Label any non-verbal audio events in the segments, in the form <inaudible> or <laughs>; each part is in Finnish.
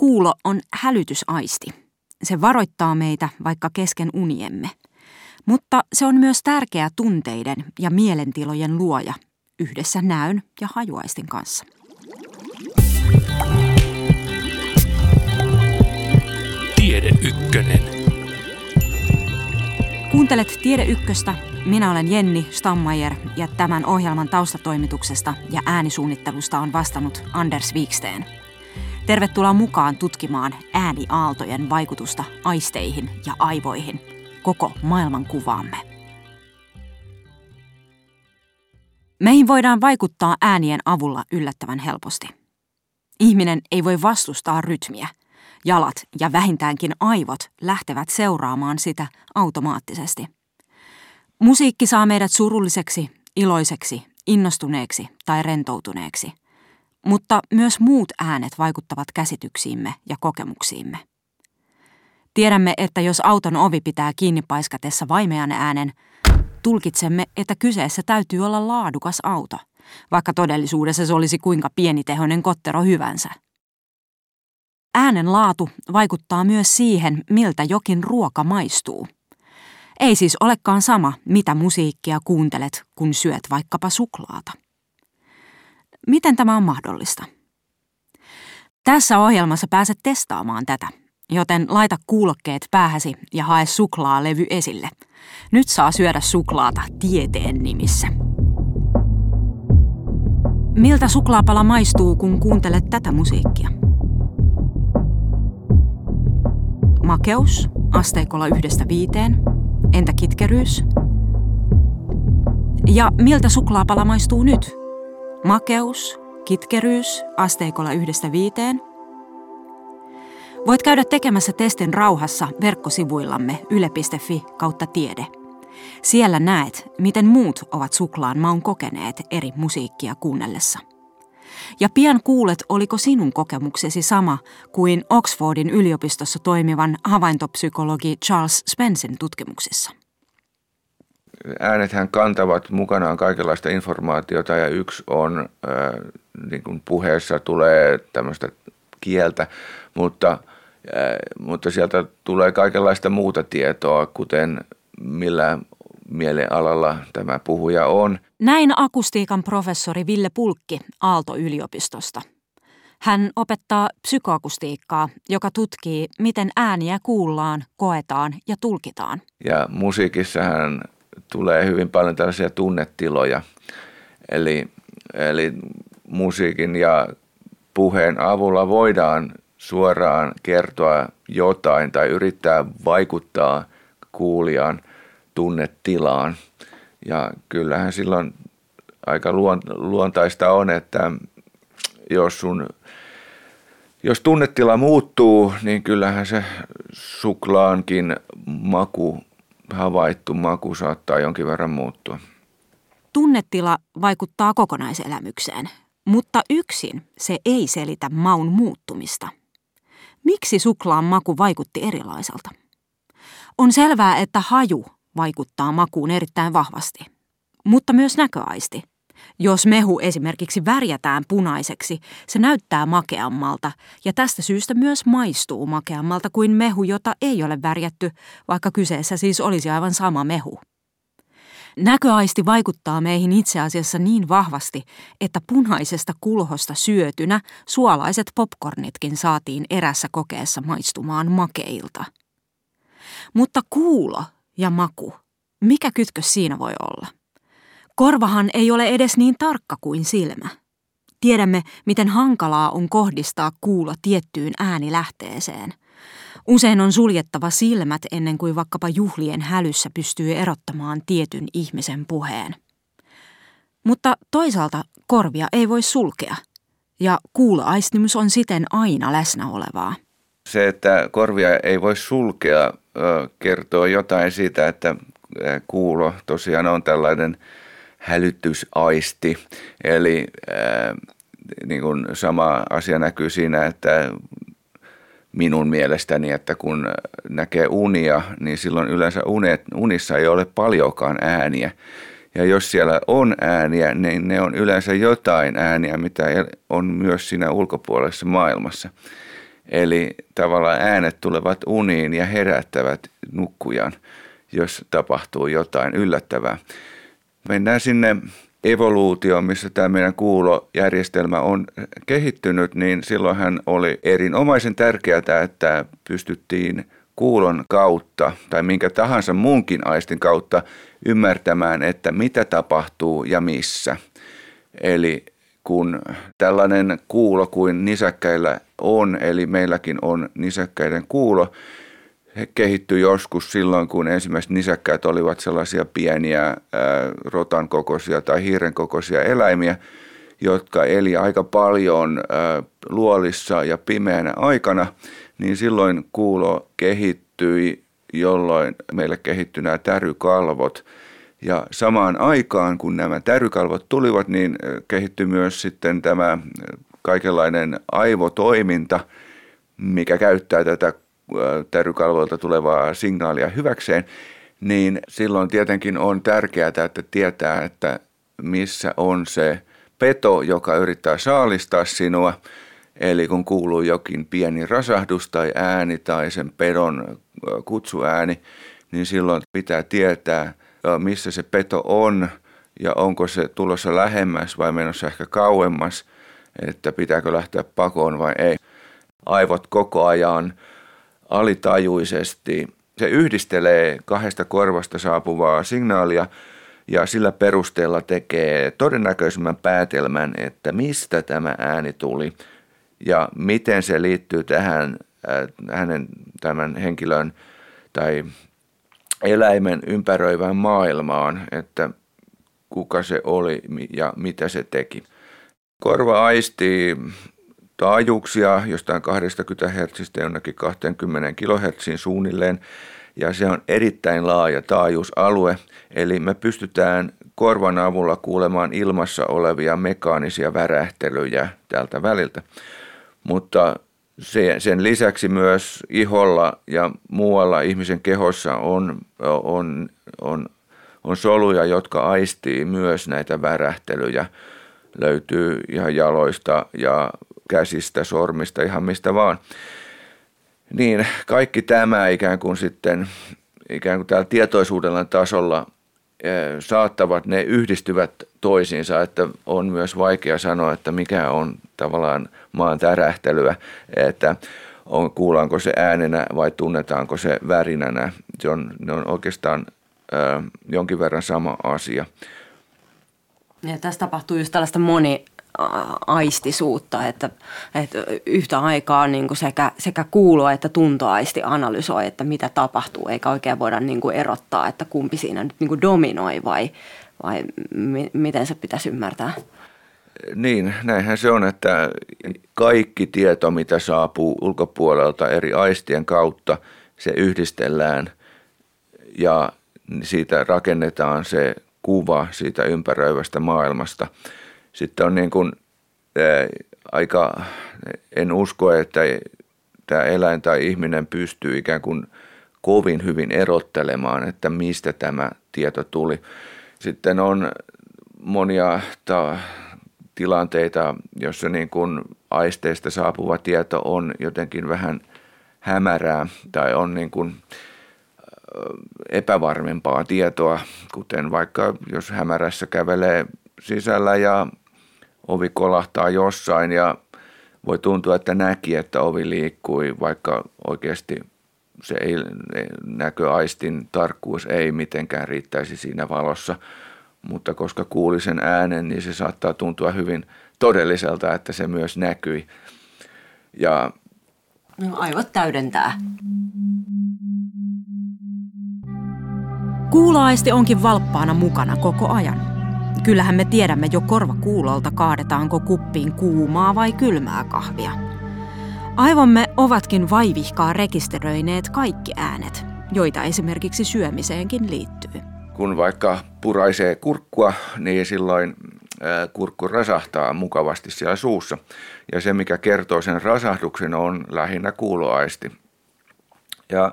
Kuulo on hälytysaisti. Se varoittaa meitä vaikka kesken uniemme. Mutta se on myös tärkeä tunteiden ja mielentilojen luoja yhdessä näön ja hajuaistin kanssa. Tiede Ykkönen. Kuuntelet Tiede Ykköstä. Minä olen Jenni Stammajer ja tämän ohjelman taustatoimituksesta ja äänisuunnittelusta on vastannut Anders Wiksten. Tervetuloa mukaan tutkimaan ääniaaltojen vaikutusta aisteihin ja aivoihin, koko maailman kuvaamme. Meihin voidaan vaikuttaa äänien avulla yllättävän helposti. Ihminen ei voi vastustaa rytmiä. Jalat ja vähintäänkin aivot lähtevät seuraamaan sitä automaattisesti. Musiikki saa meidät surulliseksi, iloiseksi, innostuneeksi tai rentoutuneeksi. Mutta myös muut äänet vaikuttavat käsityksiimme ja kokemuksiimme. Tiedämme, että jos auton ovi pitää kiinni paiskatessa vaimean äänen, tulkitsemme, että kyseessä täytyy olla laadukas auto, vaikka todellisuudessa se olisi kuinka pienitehoinen kottero hyvänsä. Äänen laatu vaikuttaa myös siihen, miltä jokin ruoka maistuu. Ei siis olekaan sama, mitä musiikkia kuuntelet, kun syöt vaikkapa suklaata. Miten tämä on mahdollista? Tässä ohjelmassa pääset testaamaan tätä, joten laita kuulokkeet päähäsi ja hae suklaalevy esille. Nyt saa syödä suklaata tieteen nimissä. Miltä suklaapala maistuu, kun kuuntelet tätä musiikkia? Makeus, asteikolla yhdestä viiteen. Entä kitkeryys? Ja miltä suklaapala maistuu nyt? Makeus, kitkeryys, asteikolla yhdestä viiteen. Voit käydä tekemässä testin rauhassa verkkosivuillamme yle.fi kautta tiede. Siellä näet, miten muut ovat suklaan maun kokeneet eri musiikkia kuunnellessa. Ja pian kuulet, oliko sinun kokemuksesi sama kuin Oxfordin yliopistossa toimivan havaintopsykologi Charles Spencein tutkimuksissa. Äänethän kantavat mukanaan kaikenlaista informaatiota ja yksi on, äh, niin kuin puheessa tulee tämmöistä kieltä, mutta, äh, mutta sieltä tulee kaikenlaista muuta tietoa, kuten millä mielialalla tämä puhuja on. Näin akustiikan professori Ville Pulkki Aalto-yliopistosta. Hän opettaa psykoakustiikkaa, joka tutkii, miten ääniä kuullaan, koetaan ja tulkitaan. Ja musiikissahan tulee hyvin paljon tällaisia tunnetiloja. Eli, eli musiikin ja puheen avulla voidaan suoraan kertoa jotain tai yrittää vaikuttaa kuulijaan tunnetilaan. Ja kyllähän silloin aika luontaista on, että jos sun jos tunnetila muuttuu, niin kyllähän se suklaankin maku, havaittu maku saattaa jonkin verran muuttua. Tunnetila vaikuttaa kokonaiselämykseen, mutta yksin se ei selitä maun muuttumista. Miksi suklaan maku vaikutti erilaiselta? On selvää, että haju vaikuttaa makuun erittäin vahvasti, mutta myös näköaisti. Jos mehu esimerkiksi värjätään punaiseksi, se näyttää makeammalta ja tästä syystä myös maistuu makeammalta kuin mehu, jota ei ole värjätty, vaikka kyseessä siis olisi aivan sama mehu. Näköaisti vaikuttaa meihin itse asiassa niin vahvasti, että punaisesta kulhosta syötynä suolaiset popcornitkin saatiin erässä kokeessa maistumaan makeilta. Mutta kuulo ja maku. Mikä kytkös siinä voi olla? Korvahan ei ole edes niin tarkka kuin silmä. Tiedämme, miten hankalaa on kohdistaa kuulo tiettyyn äänilähteeseen. Usein on suljettava silmät ennen kuin vaikkapa juhlien hälyssä pystyy erottamaan tietyn ihmisen puheen. Mutta toisaalta korvia ei voi sulkea, ja kuuloaistimus on siten aina läsnä olevaa. Se, että korvia ei voi sulkea, kertoo jotain siitä, että kuulo tosiaan on tällainen hälytysaisti. Eli niin kuin sama asia näkyy siinä, että minun mielestäni, että kun näkee unia, niin silloin yleensä unet, unissa ei ole paljonkaan ääniä. Ja jos siellä on ääniä, niin ne on yleensä jotain ääniä, mitä on myös siinä ulkopuolisessa maailmassa. Eli tavallaan äänet tulevat uniin ja herättävät nukkujan, jos tapahtuu jotain yllättävää. Mennään sinne evoluutioon, missä tämä meidän kuulojärjestelmä on kehittynyt, niin silloinhan oli erinomaisen tärkeää, että pystyttiin kuulon kautta tai minkä tahansa muunkin aistin kautta ymmärtämään, että mitä tapahtuu ja missä. Eli kun tällainen kuulo kuin nisäkkäillä on, eli meilläkin on nisäkkäiden kuulo, he kehittyi joskus silloin, kun ensimmäiset nisäkkäät olivat sellaisia pieniä ää, rotan kokoisia tai hiiren kokoisia eläimiä, jotka eli aika paljon ää, luolissa ja pimeänä aikana, niin silloin kuulo kehittyi, jolloin meille kehittyi nämä tärykalvot – ja samaan aikaan, kun nämä tärykalvot tulivat, niin kehittyi myös sitten tämä kaikenlainen aivotoiminta, mikä käyttää tätä tärykalvoilta tulevaa signaalia hyväkseen, niin silloin tietenkin on tärkeää, että tietää, että missä on se peto, joka yrittää saalistaa sinua. Eli kun kuuluu jokin pieni rasahdus tai ääni tai sen pedon kutsuääni, niin silloin pitää tietää, missä se peto on ja onko se tulossa lähemmäs vai menossa ehkä kauemmas, että pitääkö lähteä pakoon vai ei. Aivot koko ajan alitajuisesti. Se yhdistelee kahdesta korvasta saapuvaa signaalia ja sillä perusteella tekee todennäköisemmän päätelmän, että mistä tämä ääni tuli ja miten se liittyy tähän hänen tämän henkilön tai eläimen ympäröivään maailmaan, että kuka se oli ja mitä se teki. Korva aistii taajuuksia jostain 20 Hz jonnekin 20 kHz suunnilleen, ja se on erittäin laaja taajuusalue, eli me pystytään korvan avulla kuulemaan ilmassa olevia mekaanisia värähtelyjä tältä väliltä. Mutta sen lisäksi myös iholla ja muualla ihmisen kehossa on, on, on, on soluja, jotka aistii myös näitä värähtelyjä. Löytyy ihan jaloista ja käsistä, sormista, ihan mistä vaan. Niin kaikki tämä ikään kuin sitten ikään kuin täällä tietoisuudella tasolla saattavat, ne yhdistyvät toisiinsa, että on myös vaikea sanoa, että mikä on tavallaan maan tärähtelyä, että on, kuullaanko se äänenä vai tunnetaanko se värinänä. Se on, ne on oikeastaan ö, jonkin verran sama asia. Ja tässä tapahtuu just tällaista moni, aistisuutta, että, että yhtä aikaa niin kuin sekä, sekä kuulo että tuntoaisti analysoi, että mitä tapahtuu, eikä oikein voida niin kuin erottaa, että kumpi siinä nyt niin kuin dominoi vai, vai mi, miten se pitäisi ymmärtää. Niin, näinhän se on, että kaikki tieto, mitä saapuu ulkopuolelta eri aistien kautta, se yhdistellään ja siitä rakennetaan se kuva siitä ympäröivästä maailmasta – sitten on niin kuin, ää, aika, en usko, että tämä eläin tai ihminen pystyy ikään kuin kovin hyvin erottelemaan, että mistä tämä tieto tuli. Sitten on monia ta- tilanteita, jossa niin kuin aisteista saapuva tieto on jotenkin vähän hämärää tai on niin kuin epävarmempaa tietoa, kuten vaikka jos hämärässä kävelee sisällä ja ovi kolahtaa jossain ja voi tuntua, että näki, että ovi liikkui, vaikka oikeasti se ei, näköaistin tarkkuus ei mitenkään riittäisi siinä valossa. Mutta koska kuuli sen äänen, niin se saattaa tuntua hyvin todelliselta, että se myös näkyi. Ja no, aivot täydentää. Kuuloaisti onkin valppaana mukana koko ajan. Kyllähän me tiedämme jo korvakuulolta kaadetaanko kuppiin kuumaa vai kylmää kahvia. Aivomme ovatkin vaivihkaa rekisteröineet kaikki äänet, joita esimerkiksi syömiseenkin liittyy. Kun vaikka puraisee kurkkua, niin silloin kurkku rasahtaa mukavasti siellä suussa. Ja se, mikä kertoo sen rasahduksen, on lähinnä kuuloaisti. Ja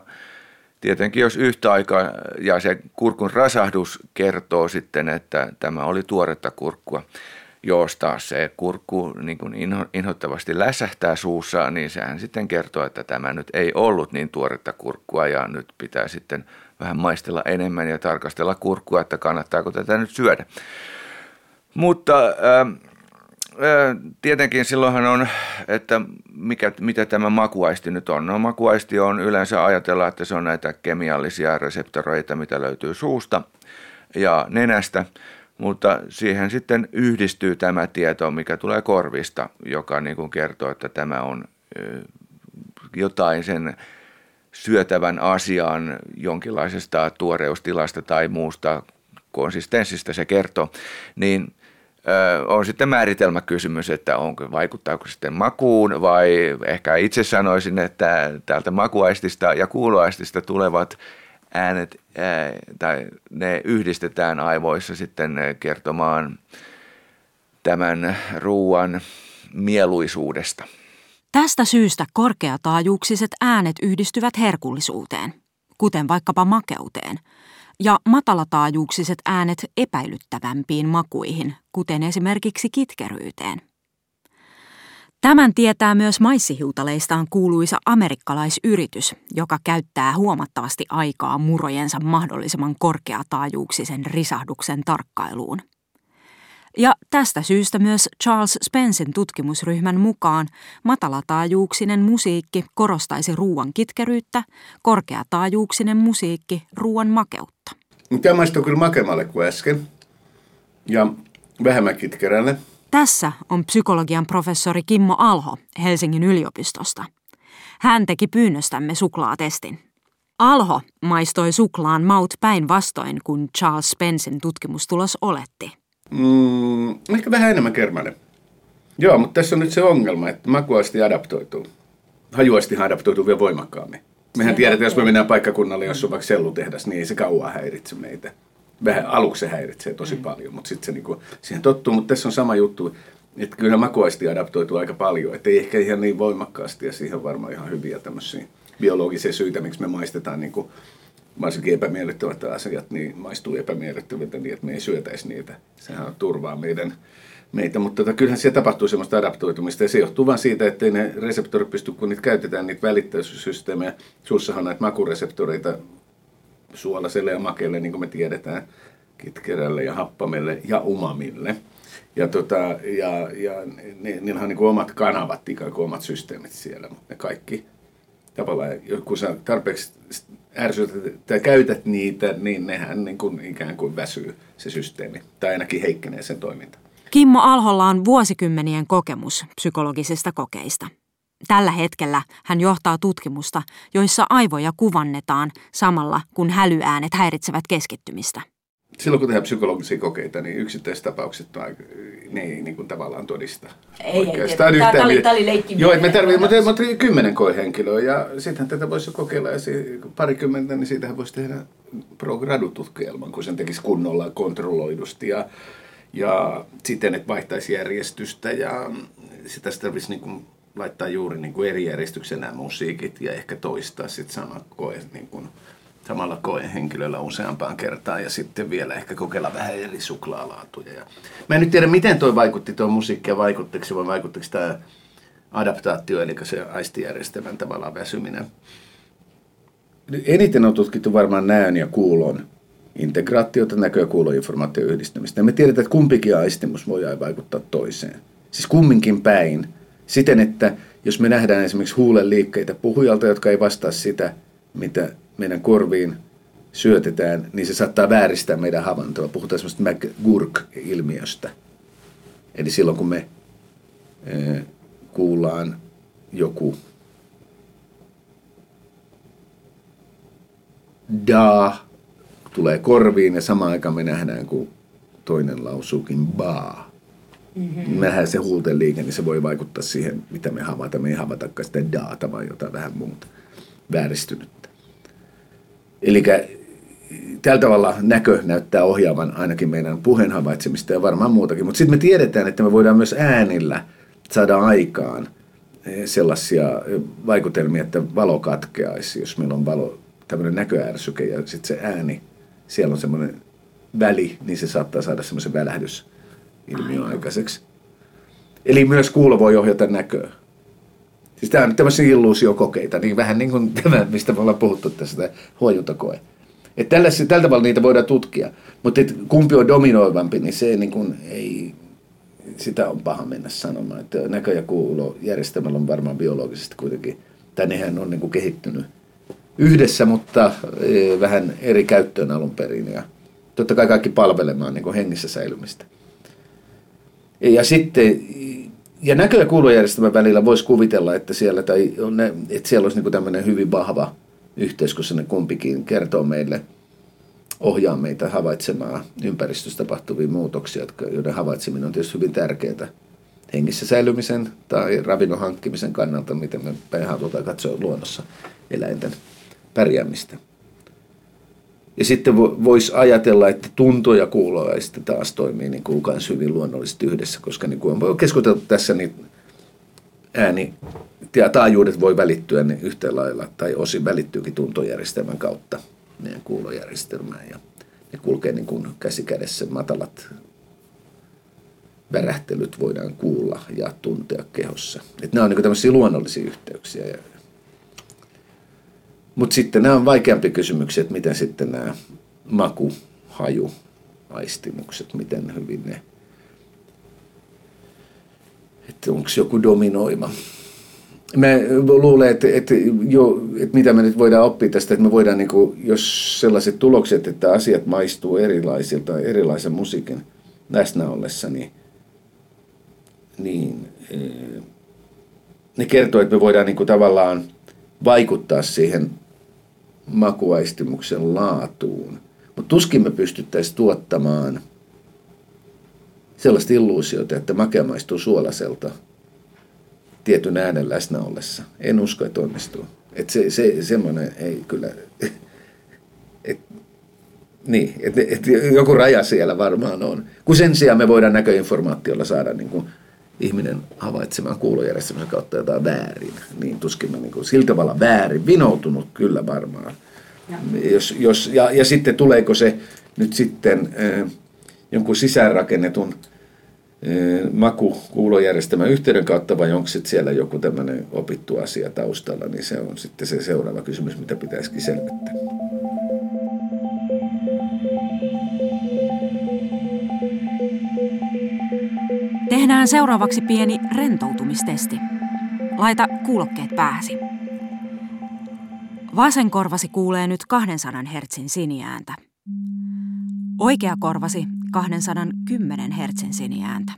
Tietenkin jos yhtä aikaa, ja se kurkun rasahdus kertoo sitten, että tämä oli tuoretta kurkkua. jos taas se kurkku niin kuin inho, inhottavasti läsähtää suussa, niin sehän sitten kertoo, että tämä nyt ei ollut niin tuoretta kurkkua ja nyt pitää sitten vähän maistella enemmän ja tarkastella kurkkua, että kannattaako tätä nyt syödä. Mutta äh, Tietenkin silloinhan on, että mikä, mitä tämä makuaisti nyt on. No makuaisti on yleensä ajatella, että se on näitä kemiallisia reseptoreita, mitä löytyy suusta ja nenästä, mutta siihen sitten yhdistyy tämä tieto, mikä tulee korvista, joka niin kuin kertoo, että tämä on jotain sen syötävän asian jonkinlaisesta tuoreustilasta tai muusta konsistenssista se kertoo, niin on sitten määritelmäkysymys, että onko, vaikuttaako sitten makuun vai ehkä itse sanoisin, että täältä makuaistista ja kuuloaistista tulevat äänet tai ne yhdistetään aivoissa sitten kertomaan tämän ruuan mieluisuudesta. Tästä syystä korkeataajuuksiset äänet yhdistyvät herkullisuuteen, kuten vaikkapa makeuteen – ja matalataajuuksiset äänet epäilyttävämpiin makuihin, kuten esimerkiksi kitkeryyteen. Tämän tietää myös maissihiutaleistaan kuuluisa amerikkalaisyritys, joka käyttää huomattavasti aikaa murojensa mahdollisimman korkeataajuuksisen risahduksen tarkkailuun. Ja tästä syystä myös Charles Spencein tutkimusryhmän mukaan matalataajuuksinen musiikki korostaisi ruoan kitkeryyttä, korkeataajuuksinen musiikki ruoan makeutta. Tämä maistuu kyllä makemalle kuin äsken ja vähemmän kitkerälle. Tässä on psykologian professori Kimmo Alho Helsingin yliopistosta. Hän teki pyynnöstämme suklaatestin. Alho maistoi suklaan maut päinvastoin kuin Charles Spencein tutkimustulos oletti. Mm, ehkä vähän enemmän kermainen. Joo, mutta tässä on nyt se ongelma, että makuasti adaptoituu. Hajuasti adaptoituu vielä voimakkaammin. Mehän tiedetään, jos me mennään paikkakunnalle, jos on vaikka sellutehdas, niin ei se kauan häiritse meitä. Vähän aluksi se häiritsee tosi mm. paljon, mutta sitten se niinku, siihen tottuu. Mutta tässä on sama juttu, että kyllä makuasti adaptoituu aika paljon. Että ei ehkä ihan niin voimakkaasti ja siihen on varmaan ihan hyviä tämmöisiä biologisia syitä, miksi me maistetaan niinku varsinkin epämiellyttävät asiat niin maistuu epämiellyttäviltä niin, että me ei syötäisi niitä. Sehän turvaa meidän, meitä, mutta tota, kyllähän siellä tapahtuu semmoista adaptoitumista ja se johtuu vain siitä, että ne reseptorit pysty, kun niitä käytetään, niitä välittäyssysteemejä. Suussahan on näitä makureseptoreita suolaselle ja makeelle, niin kuin me tiedetään, kitkerälle ja happamelle ja umamille. Ja, tota, ja, ja ne, niillä on niin kuin omat kanavat, ikään kuin omat systeemit siellä, mutta ne kaikki tavallaan, kun sä tarpeeksi ärsytät tai käytät niitä, niin nehän niin kuin ikään kuin väsyy se systeemi. Tai ainakin heikkenee sen toiminta. Kimmo Alholla on vuosikymmenien kokemus psykologisista kokeista. Tällä hetkellä hän johtaa tutkimusta, joissa aivoja kuvannetaan samalla, kun hälyäänet häiritsevät keskittymistä silloin kun tehdään psykologisia kokeita, niin yksittäistapaukset on, ne ei niin kuin tavallaan todista. Ei, oikeastaan ei, tämä, oli, tämä oli leikki. Joo, me tarvitsemme, mutta, mutta kymmenen koehenkilöä ja sittenhän tätä voisi kokeilla ja parikymmentä, niin siitähän voisi tehdä pro tutkielman, kun sen tekisi kunnolla kontrolloidusti ja, ja siten, että vaihtaisi järjestystä ja sitä tarvitsisi niin kuin laittaa juuri niin kuin eri järjestyksen nämä musiikit ja ehkä toistaa sitten sama koe niin kuin, samalla koehenkilöllä useampaan kertaan ja sitten vielä ehkä kokeilla vähän eri suklaalaatuja. Ja mä en nyt tiedä, miten tuo vaikutti tuo musiikki ja vaikuttiko se vai vaikuttiko tämä adaptaatio, eli se aistijärjestelmän tavallaan väsyminen. Eniten on tutkittu varmaan näön ja kuulon integraatiota, näkö- ja kuuloinformaation yhdistämistä. Ja me tiedetään, että kumpikin aistimus voi vaikuttaa toiseen. Siis kumminkin päin. Siten, että jos me nähdään esimerkiksi huulen liikkeitä puhujalta, jotka ei vastaa sitä, mitä korviin syötetään, niin se saattaa vääristää meidän havaintoa. Puhutaan semmoista McGurk-ilmiöstä. Eli silloin kun me e, kuullaan joku da tulee korviin ja samaan aikaan me nähdään, kun toinen lausuukin baa. Mm-hmm. Nähdään se huulten liike, niin se voi vaikuttaa siihen, mitä me havaitaan. Me ei havatakaan sitä daata, vaan jotain vähän muuta vääristynyt. Eli tällä tavalla näkö näyttää ohjaavan ainakin meidän puheen havaitsemista ja varmaan muutakin. Mutta sitten me tiedetään, että me voidaan myös äänillä saada aikaan eh, sellaisia eh, vaikutelmia, että valo katkeaisi, jos meillä on valo, tämmöinen näköärsyke ja sitten se ääni, siellä on semmoinen väli, niin se saattaa saada semmoisen välähdys ilmiö aikaiseksi. Eli myös kuulo voi ohjata näköä. Siis tämä on tämmöisiä illuusiokokeita, niin vähän niin kuin tämä, mistä me ollaan puhuttu tässä, huojuntakoe. Että tällä, tällä tavalla niitä voidaan tutkia. Mutta kumpi on dominoivampi, niin se niin kuin ei, sitä on paha mennä sanomaan. Että näkö- ja kuulojärjestelmällä on varmaan biologisesti kuitenkin, tai nehän on niin kuin kehittynyt yhdessä, mutta e, vähän eri käyttöön alun perin. Ja totta kai kaikki palvelemaan niin kuin hengissä säilymistä. Ja sitten, ja näkö- ja kuulojärjestelmän välillä voisi kuvitella, että siellä, tai on ne, että siellä olisi niin tämmöinen hyvin vahva yhteys, koska ne kumpikin kertoo meille, ohjaa meitä havaitsemaan ympäristössä tapahtuvia muutoksia, joiden havaitseminen on tietysti hyvin tärkeää hengissä säilymisen tai ravinnon hankkimisen kannalta, miten me halutaan katsoa luonnossa eläinten pärjäämistä. Ja sitten voisi ajatella, että tunto ja kuulo sitten taas toimii niin kuin kanssa hyvin luonnollisesti yhdessä, koska niin kuin on keskusteltu tässä, niin ääni ja taajuudet voi välittyä niin yhtä lailla, tai osin välittyykin tuntojärjestelmän kautta meidän kuulojärjestelmään. Ja ne kulkee niin kuin käsi kädessä matalat värähtelyt voidaan kuulla ja tuntea kehossa. Et nämä on niin tämmöisiä luonnollisia yhteyksiä. Mutta sitten nämä on vaikeampi kysymyksiä, että miten sitten nämä maku, haju, aistimukset, miten hyvin ne, että onko joku dominoima. Mä luulen, että, että, jo, että mitä me nyt voidaan oppia tästä, että me voidaan, niin kuin, jos sellaiset tulokset, että asiat maistuu erilaisilta, erilaisen musiikin läsnä ollessa, niin, niin eh, ne kertoo, että me voidaan niin kuin, tavallaan vaikuttaa siihen makuaistimuksen laatuun. Mutta tuskin me pystyttäisiin tuottamaan sellaista illuusiota, että makea maistuu suolaselta tietyn äänen läsnä ollessa. En usko, että onnistuu. Että se, se, semmoinen ei kyllä... <laughs> Et, niin, että et joku raja siellä varmaan on. Kun sen sijaan me voidaan näköinformaatiolla saada niin kuin ihminen havaitsemaan kuulojärjestelmän kautta jotain väärin, niin tuskin mä niin kuin, sillä tavalla väärin, vinoutunut kyllä varmaan. Ja, jos, jos, ja, ja sitten tuleeko se nyt sitten äh, jonkun sisäänrakennetun äh, maku kuulojärjestelmän yhteyden kautta vai onko sitten siellä joku tämmöinen opittu asia taustalla, niin se on sitten se seuraava kysymys, mitä pitäisikin selvittää. Tehdään seuraavaksi pieni rentoutumistesti. Laita kuulokkeet pääsi. Vasen korvasi kuulee nyt 200 hertsin siniääntä. Oikea korvasi 210 hertsin siniääntä.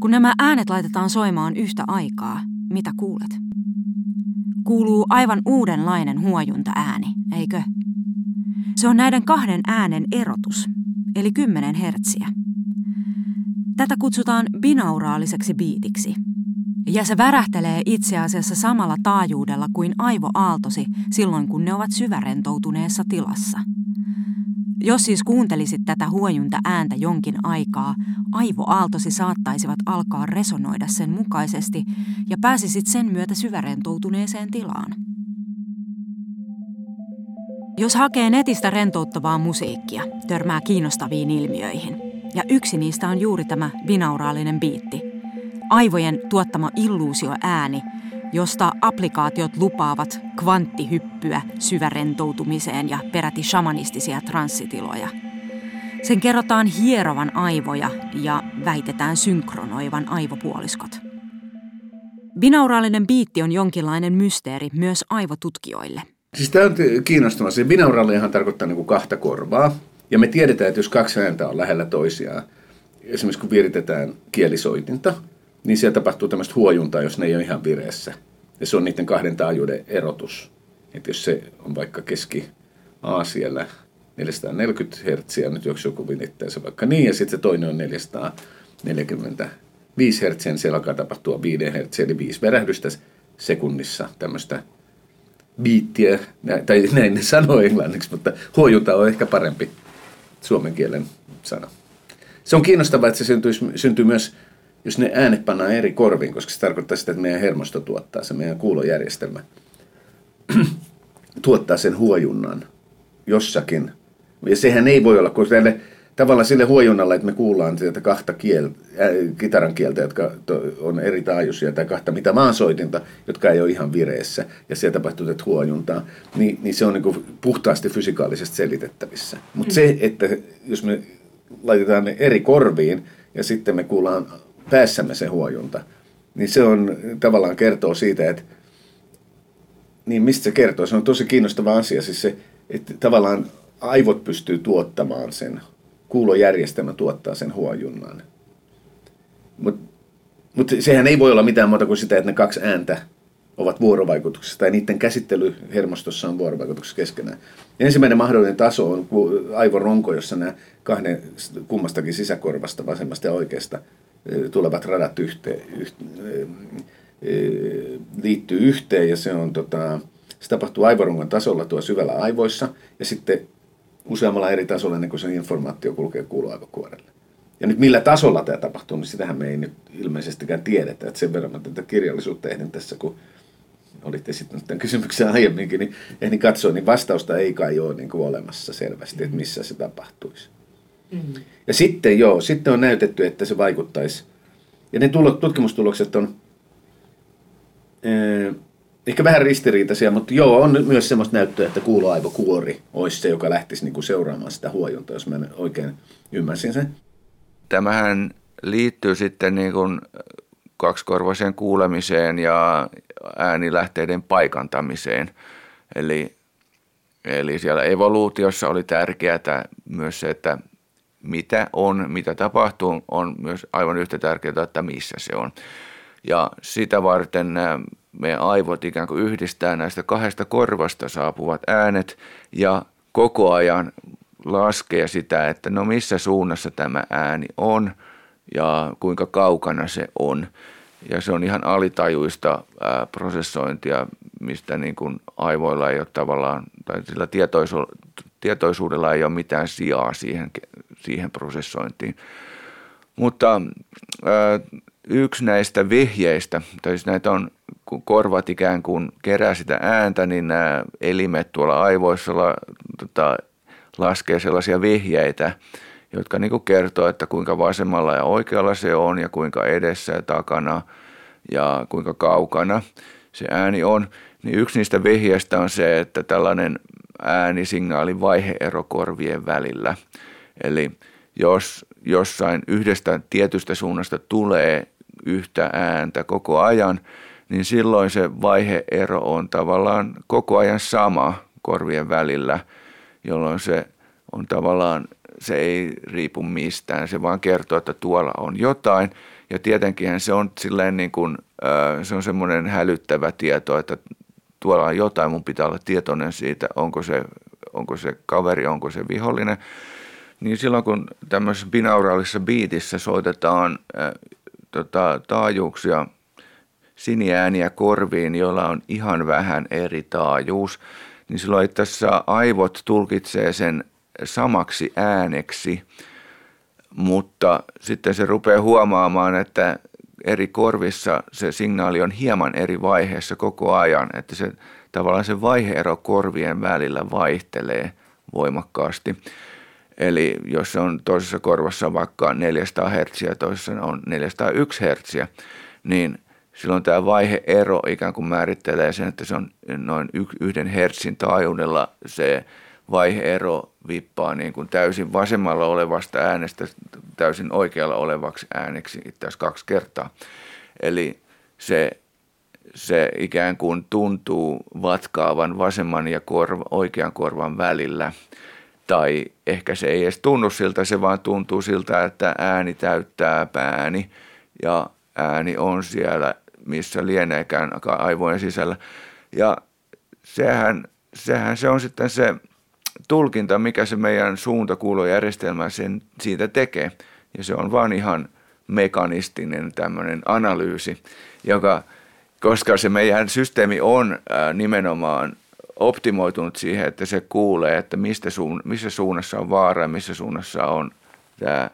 Kun nämä äänet laitetaan soimaan yhtä aikaa, mitä kuulet? Kuuluu aivan uudenlainen huojunta ääni, eikö? Se on näiden kahden äänen erotus, eli 10 hertsiä. Tätä kutsutaan binauraaliseksi biitiksi. Ja se värähtelee itse asiassa samalla taajuudella kuin aivoaaltosi silloin, kun ne ovat syvärentoutuneessa tilassa. Jos siis kuuntelisit tätä huojunta ääntä jonkin aikaa, aivoaaltosi saattaisivat alkaa resonoida sen mukaisesti ja pääsisit sen myötä syvärentoutuneeseen tilaan. Jos hakee netistä rentouttavaa musiikkia, törmää kiinnostaviin ilmiöihin – ja yksi niistä on juuri tämä binauraalinen biitti. Aivojen tuottama illuusioääni, josta applikaatiot lupaavat kvanttihyppyä syvärentoutumiseen ja peräti shamanistisia transsitiloja. Sen kerrotaan hierovan aivoja ja väitetään synkronoivan aivopuoliskot. Binauraalinen biitti on jonkinlainen mysteeri myös aivotutkijoille. Siis tämä on kiinnostavaa. Se binauraalihan tarkoittaa niin kuin kahta korvaa. Ja me tiedetään, että jos kaksi ääntä on lähellä toisiaan, esimerkiksi kun viritetään kielisoitinta, niin siellä tapahtuu tämmöistä huojuntaa, jos ne ei ole ihan vireessä. Ja se on niiden kahden taajuuden erotus. Että jos se on vaikka keski A siellä 440 Hz, nyt jos joku virittää se vaikka niin, ja sitten se toinen on 445 Hz, niin siellä alkaa tapahtua 5 Hz, eli 5 verähdystä sekunnissa tämmöistä biittiä, tai näin ne sanoo englanniksi, mutta huojunta on ehkä parempi suomen kielen sana. Se on kiinnostavaa, että se syntyy, syntyy myös, jos ne äänet pannaan eri korviin, koska se tarkoittaa sitä, että meidän hermosto tuottaa, se meidän kuulojärjestelmä <clears throat> tuottaa sen huojunnan jossakin. Ja sehän ei voi olla, kun tälle tavallaan sille huojunnalle, että me kuullaan sieltä kahta kieltä, äh, kitaran kieltä, jotka to, on eri taajuisia, tai kahta mitä maansoitinta, jotka ei ole ihan vireessä, ja sieltä tapahtuu tätä huojuntaa, niin, niin se on niin puhtaasti fysikaalisesti selitettävissä. Mutta mm. se, että jos me laitetaan ne eri korviin, ja sitten me kuullaan päässämme se huojunta, niin se on tavallaan kertoo siitä, että niin mistä se kertoo? Se on tosi kiinnostava asia, siis se, että tavallaan aivot pystyy tuottamaan sen, kuulojärjestelmä tuottaa sen huojunnan. Mutta mut sehän ei voi olla mitään muuta kuin sitä, että ne kaksi ääntä ovat vuorovaikutuksessa tai niiden käsittely hermostossa on vuorovaikutuksessa keskenään. Ensimmäinen mahdollinen taso on aivoronko, jossa nämä kahden kummastakin sisäkorvasta, vasemmasta ja oikeasta, tulevat radat yhteen, yhteen, liittyy yhteen ja se, on, tota, se tapahtuu aivorungon tasolla tuo syvällä aivoissa ja sitten useammalla eri tasolla ennen kuin se informaatio kulkee kuuloaivokuorelle. Ja nyt millä tasolla tämä tapahtuu, niin sitähän me ei nyt ilmeisestikään tiedetä. Että sen verran mä tätä kirjallisuutta ehdin tässä, kun olitte esittäneet tämän kysymyksen aiemminkin, niin ehdin katsoa, niin vastausta ei kai ole niin kuin olemassa selvästi, että missä se tapahtuisi. Mm-hmm. Ja sitten joo, sitten on näytetty, että se vaikuttaisi. Ja ne tutkimustulokset on ehkä vähän ristiriitaisia, mutta joo, on myös semmoista näyttöä, että kuuloaivokuori olisi se, joka lähtisi niin kuin seuraamaan sitä huojuntaa, jos mä oikein ymmärsin sen. Tämähän liittyy sitten niin kuin kaksikorvaiseen kuulemiseen ja äänilähteiden paikantamiseen. Eli, eli siellä evoluutiossa oli tärkeää myös se, että mitä on, mitä tapahtuu, on myös aivan yhtä tärkeää, että missä se on. Ja sitä varten meidän aivot ikään kuin yhdistää näistä kahdesta korvasta saapuvat äänet ja koko ajan laskee sitä, että no missä suunnassa tämä ääni on ja kuinka kaukana se on. Ja se on ihan alitajuista ää, prosessointia, mistä niin kuin aivoilla ei ole tavallaan, tai sillä tietoisu- tietoisuudella ei ole mitään sijaa siihen, siihen prosessointiin. Mutta ää, yksi näistä vihjeistä, tai siis näitä on, kun korvat ikään kuin kerää sitä ääntä, niin nämä elimet tuolla aivoissa la, tota, laskee sellaisia vihjeitä, jotka niin kuin kertoo, että kuinka vasemmalla ja oikealla se on ja kuinka edessä ja takana ja kuinka kaukana se ääni on. Niin yksi niistä vihjeistä on se, että tällainen äänisignaali vaiheero korvien välillä. Eli jos jossain yhdestä tietystä suunnasta tulee yhtä ääntä koko ajan, niin silloin se vaiheero on tavallaan koko ajan sama korvien välillä, jolloin se on tavallaan, se ei riipu mistään, se vaan kertoo, että tuolla on jotain. Ja tietenkin se on silleen niin kuin, se on semmoinen hälyttävä tieto, että tuolla on jotain, mun pitää olla tietoinen siitä, onko se, onko se kaveri, onko se vihollinen. Niin silloin kun tämmöisessä binauraalisessa biitissä soitetaan äh, tota, taajuuksia siniääniä korviin, joilla on ihan vähän eri taajuus, niin silloin tässä aivot tulkitsee sen samaksi ääneksi, mutta sitten se rupeaa huomaamaan, että eri korvissa se signaali on hieman eri vaiheessa koko ajan, että se tavallaan se vaiheero korvien välillä vaihtelee voimakkaasti. Eli jos on toisessa korvassa vaikka 400 Hz ja toisessa on 401 Hz, niin silloin tämä vaiheero ikään kuin määrittelee sen, että se on noin yhden hertsin taajuudella se vaiheero vippaa niin kuin täysin vasemmalla olevasta äänestä täysin oikealla olevaksi ääneksi itse asiassa kaksi kertaa. Eli se, se ikään kuin tuntuu vatkaavan vasemman ja korva, oikean korvan välillä – tai ehkä se ei edes tunnu siltä, se vaan tuntuu siltä, että ääni täyttää pääni ja ääni on siellä, missä lieneekään aivojen sisällä. Ja sehän, sehän se on sitten se tulkinta, mikä se meidän suuntakuulojärjestelmä sen siitä tekee. Ja se on vaan ihan mekanistinen tämmöinen analyysi, joka, koska se meidän systeemi on nimenomaan optimoitunut siihen, että se kuulee, että mistä suun, missä suunnassa on vaara ja missä suunnassa on tämä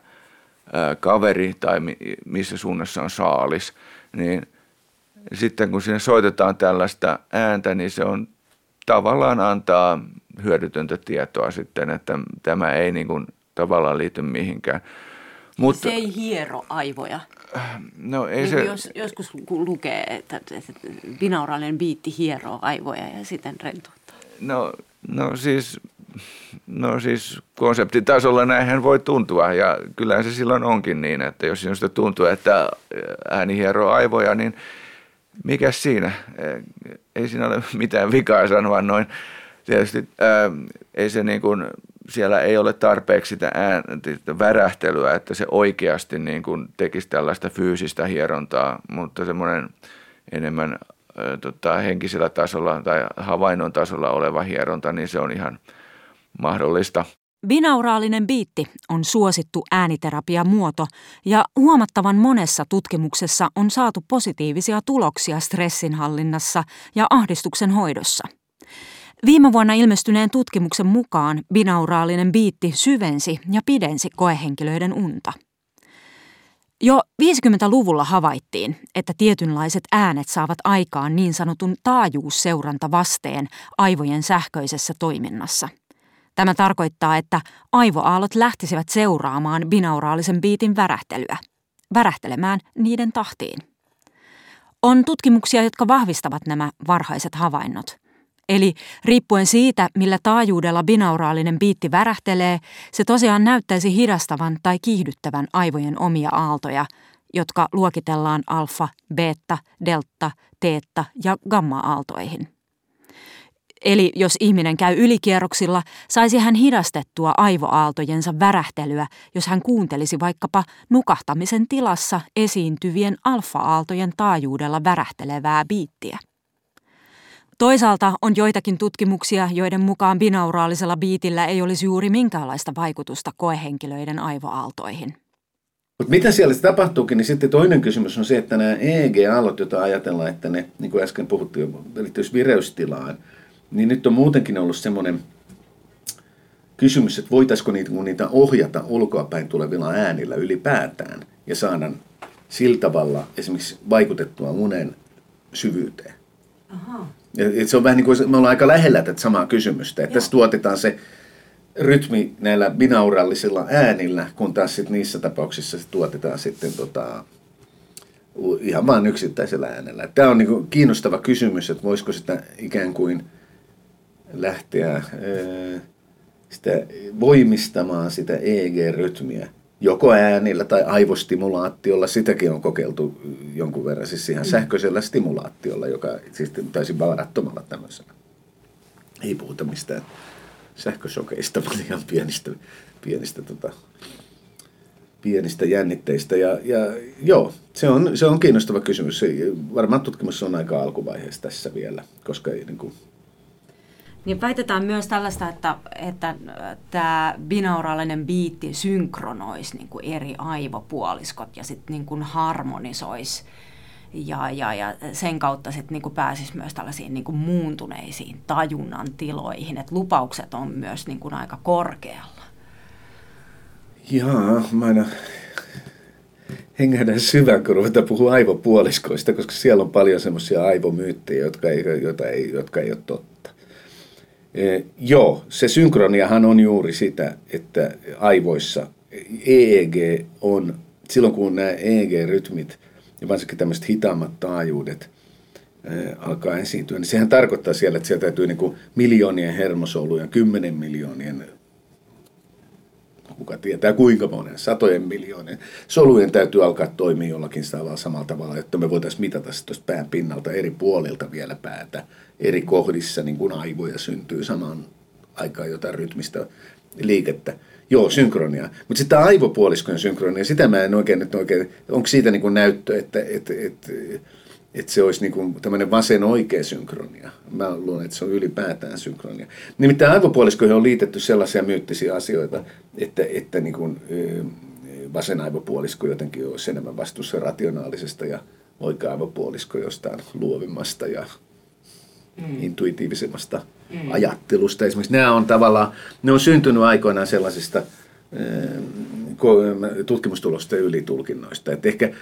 kaveri tai missä suunnassa on saalis, niin sitten kun sinne soitetaan tällaista ääntä, niin se on tavallaan antaa hyödytöntä tietoa sitten, että tämä ei niin kuin tavallaan liity mihinkään. Mutta, se ei hiero aivoja. No ei niin se... Jos, joskus lukee, että, että binauraalinen biitti hieroo aivoja ja sitten rentouttaa. No, no siis No siis konseptitasolla näinhän voi tuntua ja kyllä se silloin onkin niin, että jos sinusta tuntuu, että ääni hieroo aivoja, niin mikä siinä? Ei siinä ole mitään vikaa sanoa noin. Tietysti ää, ei se niin kuin, siellä ei ole tarpeeksi sitä ääntä, värähtelyä, että se oikeasti niin kuin tekisi tällaista fyysistä hierontaa, mutta semmoinen enemmän ää, tota, henkisellä tasolla tai havainnon tasolla oleva hieronta, niin se on ihan – mahdollista. Binauraalinen biitti on suosittu ääniterapiamuoto ja huomattavan monessa tutkimuksessa on saatu positiivisia tuloksia stressinhallinnassa ja ahdistuksen hoidossa. Viime vuonna ilmestyneen tutkimuksen mukaan binauraalinen biitti syvensi ja pidensi koehenkilöiden unta. Jo 50-luvulla havaittiin, että tietynlaiset äänet saavat aikaan niin sanotun taajuusseurantavasteen aivojen sähköisessä toiminnassa – Tämä tarkoittaa, että aivoaallot lähtisivät seuraamaan binauraalisen biitin värähtelyä, värähtelemään niiden tahtiin. On tutkimuksia, jotka vahvistavat nämä varhaiset havainnot. Eli riippuen siitä, millä taajuudella binauraalinen biitti värähtelee, se tosiaan näyttäisi hidastavan tai kiihdyttävän aivojen omia aaltoja, jotka luokitellaan alfa, beta, delta, teetta ja gamma-aaltoihin. Eli jos ihminen käy ylikierroksilla, saisi hän hidastettua aivoaaltojensa värähtelyä, jos hän kuuntelisi vaikkapa nukahtamisen tilassa esiintyvien alfa-aaltojen taajuudella värähtelevää biittiä. Toisaalta on joitakin tutkimuksia, joiden mukaan binauraalisella biitillä ei olisi juuri minkäänlaista vaikutusta koehenkilöiden aivoaaltoihin. Mutta mitä siellä tapahtuukin, niin sitten toinen kysymys on se, että nämä EEG-aallot, joita ajatellaan, että ne, niin kuin äsken puhuttiin, liittyisi vireystilaan – niin nyt on muutenkin ollut semmoinen kysymys, että voitaisiko niitä, niitä ohjata ulkoapäin tulevilla äänillä ylipäätään ja saada sillä tavalla esimerkiksi vaikutettua unen syvyyteen. Aha. Ja, se on vähän niin kuin, me ollaan aika lähellä tätä samaa kysymystä, että Joo. tässä tuotetaan se rytmi näillä binaurallisilla äänillä, kun taas sit niissä tapauksissa se tuotetaan sitten tota, ihan vain yksittäisellä äänellä. Tämä on niin kiinnostava kysymys, että voisiko sitä ikään kuin – lähteä sitä voimistamaan sitä EEG-rytmiä. Joko äänillä tai aivostimulaatiolla, sitäkin on kokeiltu jonkun verran, siis ihan mm. sähköisellä stimulaatiolla, joka siis taisi varattomalla tämmöisellä. Ei puhuta mistään sähkösokeista, <laughs> vaan ihan pienistä, pienistä, tota, pienistä jännitteistä. Ja, ja joo, se on, se on kiinnostava kysymys. Varmaan tutkimus on aika alkuvaiheessa tässä vielä, koska ei, niin kuin, niin väitetään myös tällaista, että, että tämä binauraalinen biitti synkronoisi niin kuin eri aivopuoliskot ja sitten niin harmonisoisi ja, ja, ja sen kautta sitten niin pääsisi myös tällaisiin niin kuin muuntuneisiin tajunnan tiloihin, että lupaukset on myös niin kuin aika korkealla. Jaa, mä aina hengähdän syvään, kun ruvetaan puhua aivopuoliskoista, koska siellä on paljon semmoisia aivomyyttejä, jotka ei, jotka, ei, jotka ei ole totta. Eh, joo, se synkroniahan on juuri sitä, että aivoissa EEG on, silloin kun nämä EEG-rytmit ja varsinkin tämmöiset hitaammat taajuudet eh, alkaa esiintyä, niin sehän tarkoittaa siellä, että siellä täytyy niin kuin miljoonien hermosolujen, kymmenen miljoonien kuka tietää kuinka monen, satojen miljoonien solujen täytyy alkaa toimia jollakin tavalla samalla tavalla, että me voitaisiin mitata tuosta pään pinnalta eri puolilta vielä päätä eri kohdissa niin kuin aivoja syntyy samaan aikaan jotain rytmistä liikettä. Joo, synkronia. Mutta sitten aivopuoliskojen synkronia, sitä mä en oikein, oikein onko siitä niin näyttö, että, että, että, että se olisi niin kuin tämmöinen vasen oikea synkronia. Mä luulen, että se on ylipäätään synkronia. Nimittäin aivopuoliskoihin on liitetty sellaisia myyttisiä asioita, että, että niin kuin, vasen aivopuolisko jotenkin olisi enemmän vastuussa rationaalisesta ja oikea aivopuolisko jostain luovimmasta ja mm. intuitiivisemmasta mm. ajattelusta. Esimerkiksi nämä on tavallaan, ne on syntynyt aikoinaan sellaisista tutkimustulosten ylitulkinnoista. Että ehkä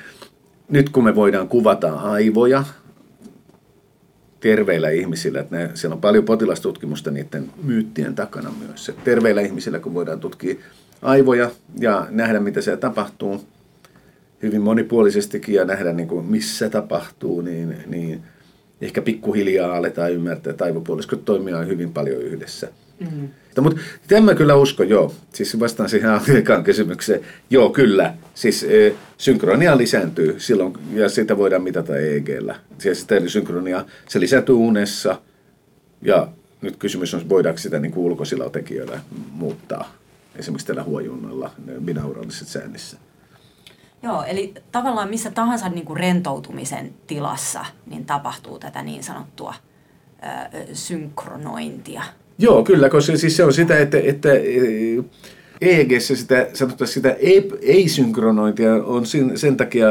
nyt kun me voidaan kuvata aivoja terveillä ihmisillä, että ne, siellä on paljon potilastutkimusta niiden myyttien takana myös. Että terveillä ihmisillä, kun voidaan tutkia aivoja ja nähdä, mitä siellä tapahtuu hyvin monipuolisestikin ja nähdä, niin kuin, missä tapahtuu, niin, niin ehkä pikkuhiljaa aletaan ymmärtää, että aivopuoliskot toimia hyvin paljon yhdessä. Mm. Mutta tämän mä kyllä uskon, joo. Siis vastaan siihen ekaan kysymykseen. Joo, kyllä. Siis e, synkronia lisääntyy silloin, ja sitä voidaan mitata EEG-llä. Siis sitä synkronia, se lisääntyy unessa, ja nyt kysymys on, voidaanko sitä niin ulkoisilla tekijöillä muuttaa. Esimerkiksi tällä huojunnalla, binauraalisessa säännissä. Joo, eli tavallaan missä tahansa niin kuin rentoutumisen tilassa niin tapahtuu tätä niin sanottua ö, synkronointia. Joo, kyllä, koska siis se on sitä, että, että eeg sitä, sanotaan sitä ei-synkronointia on sen, sen takia,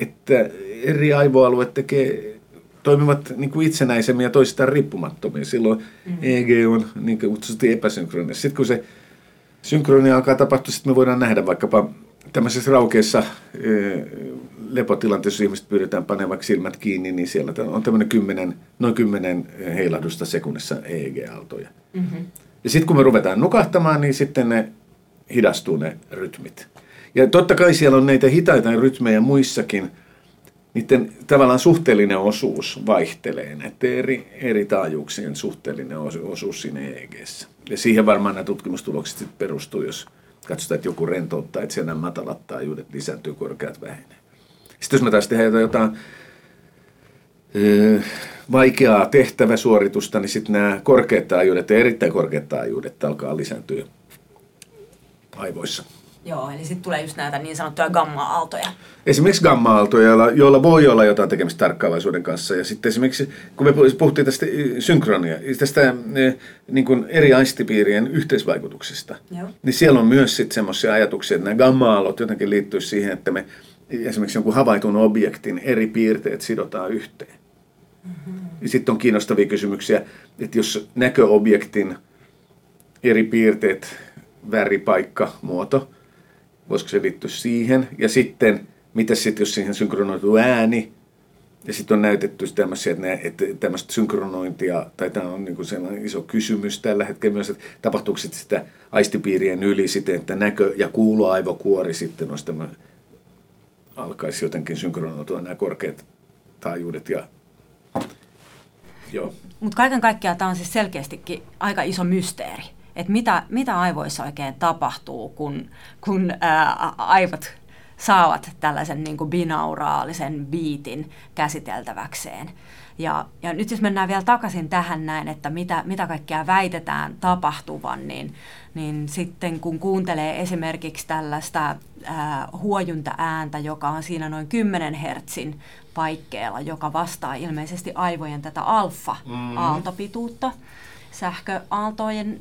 että eri aivoalueet tekee toimivat niin kuin itsenäisemmin ja toisistaan riippumattomia. Silloin mm. EEG on niin kutsutusti epäsynkroninen. Sitten kun se synkronia alkaa tapahtua, sitten me voidaan nähdä vaikkapa tämmöisessä raukeessa lepotilanteessa, jos ihmiset pyydetään panemaan silmät kiinni, niin siellä on tämmöinen kymmenen, noin kymmenen heilahdusta sekunnissa EEG-aaltoja. Mm-hmm. Ja sitten kun me ruvetaan nukahtamaan, niin sitten ne hidastuu ne rytmit. Ja totta kai siellä on näitä hitaita rytmejä muissakin, niiden tavallaan suhteellinen osuus vaihtelee, näiden eri, eri taajuuksien suhteellinen osuus siinä EEGssä. Ja siihen varmaan nämä tutkimustulokset perustuu, jos katsotaan, että joku rentouttaa, että siellä nämä matalat taajuudet lisääntyy, korkeat vähenee. Sitten jos me taas tehdään jotain ö, vaikeaa tehtäväsuoritusta, niin sitten nämä korkeat taajuudet ja erittäin korkeat taajuudet alkaa lisääntyä aivoissa. Joo, eli sitten tulee just näitä niin sanottuja gamma-aaltoja. Esimerkiksi gamma-aaltoja, joilla, joilla voi olla jotain tekemistä tarkkaavaisuuden kanssa. Ja sitten esimerkiksi, kun me puhuttiin tästä synkronia, tästä niin kuin eri aistipiirien yhteisvaikutuksista, Joo. niin siellä on myös sitten semmoisia ajatuksia, että nämä gamma-aallot jotenkin liittyy siihen, että me esimerkiksi jonkun havaitun objektin eri piirteet sidotaan yhteen. Mm-hmm. Sitten on kiinnostavia kysymyksiä, että jos näköobjektin eri piirteet, väri, paikka, muoto, voisiko se liittyä siihen. Ja sitten, mitä sitten, jos siihen synkronoituu ääni, ja sitten on näytetty tämmöisiä, että, ne, että tämmöistä synkronointia, tai tämä on niin sellainen iso kysymys tällä hetkellä myös, että tapahtuuko sitä aistipiirien yli siten, että näkö- ja kuuloaivokuori sitten olisi tämä, alkaisi jotenkin synkronoitua nämä korkeat taajuudet ja Joo. Mutta kaiken kaikkiaan tämä on siis selkeästikin aika iso mysteeri että mitä, mitä aivoissa oikein tapahtuu, kun, kun ää, aivot saavat tällaisen niin kuin binauraalisen biitin käsiteltäväkseen. Ja, ja nyt jos mennään vielä takaisin tähän näin, että mitä, mitä kaikkea väitetään tapahtuvan, niin, niin sitten kun kuuntelee esimerkiksi tällaista ää, huojunta-ääntä, joka on siinä noin 10 hertsin paikkeella, joka vastaa ilmeisesti aivojen tätä alfa-aaltopituutta, mm sähköaaltojen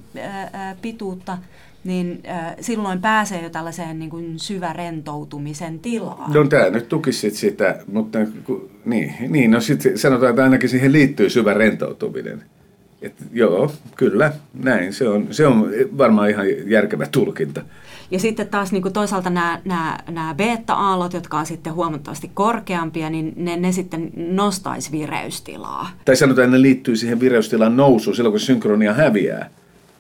pituutta, niin silloin pääsee jo tällaiseen niin kuin syvärentoutumisen tilaan. No tämä nyt tukisi sitä, mutta niin, niin no sitten sanotaan, että ainakin siihen liittyy syvä rentoutuminen. Et, joo, kyllä, näin. Se on, se on varmaan ihan järkevä tulkinta. Ja sitten taas niin kuin toisaalta nämä, nämä, nämä beta-aallot, jotka on sitten huomattavasti korkeampia, niin ne, ne sitten nostaisi vireystilaa. Tai sanotaan, että ne liittyy siihen vireystilan nousuun silloin, kun synkronia häviää.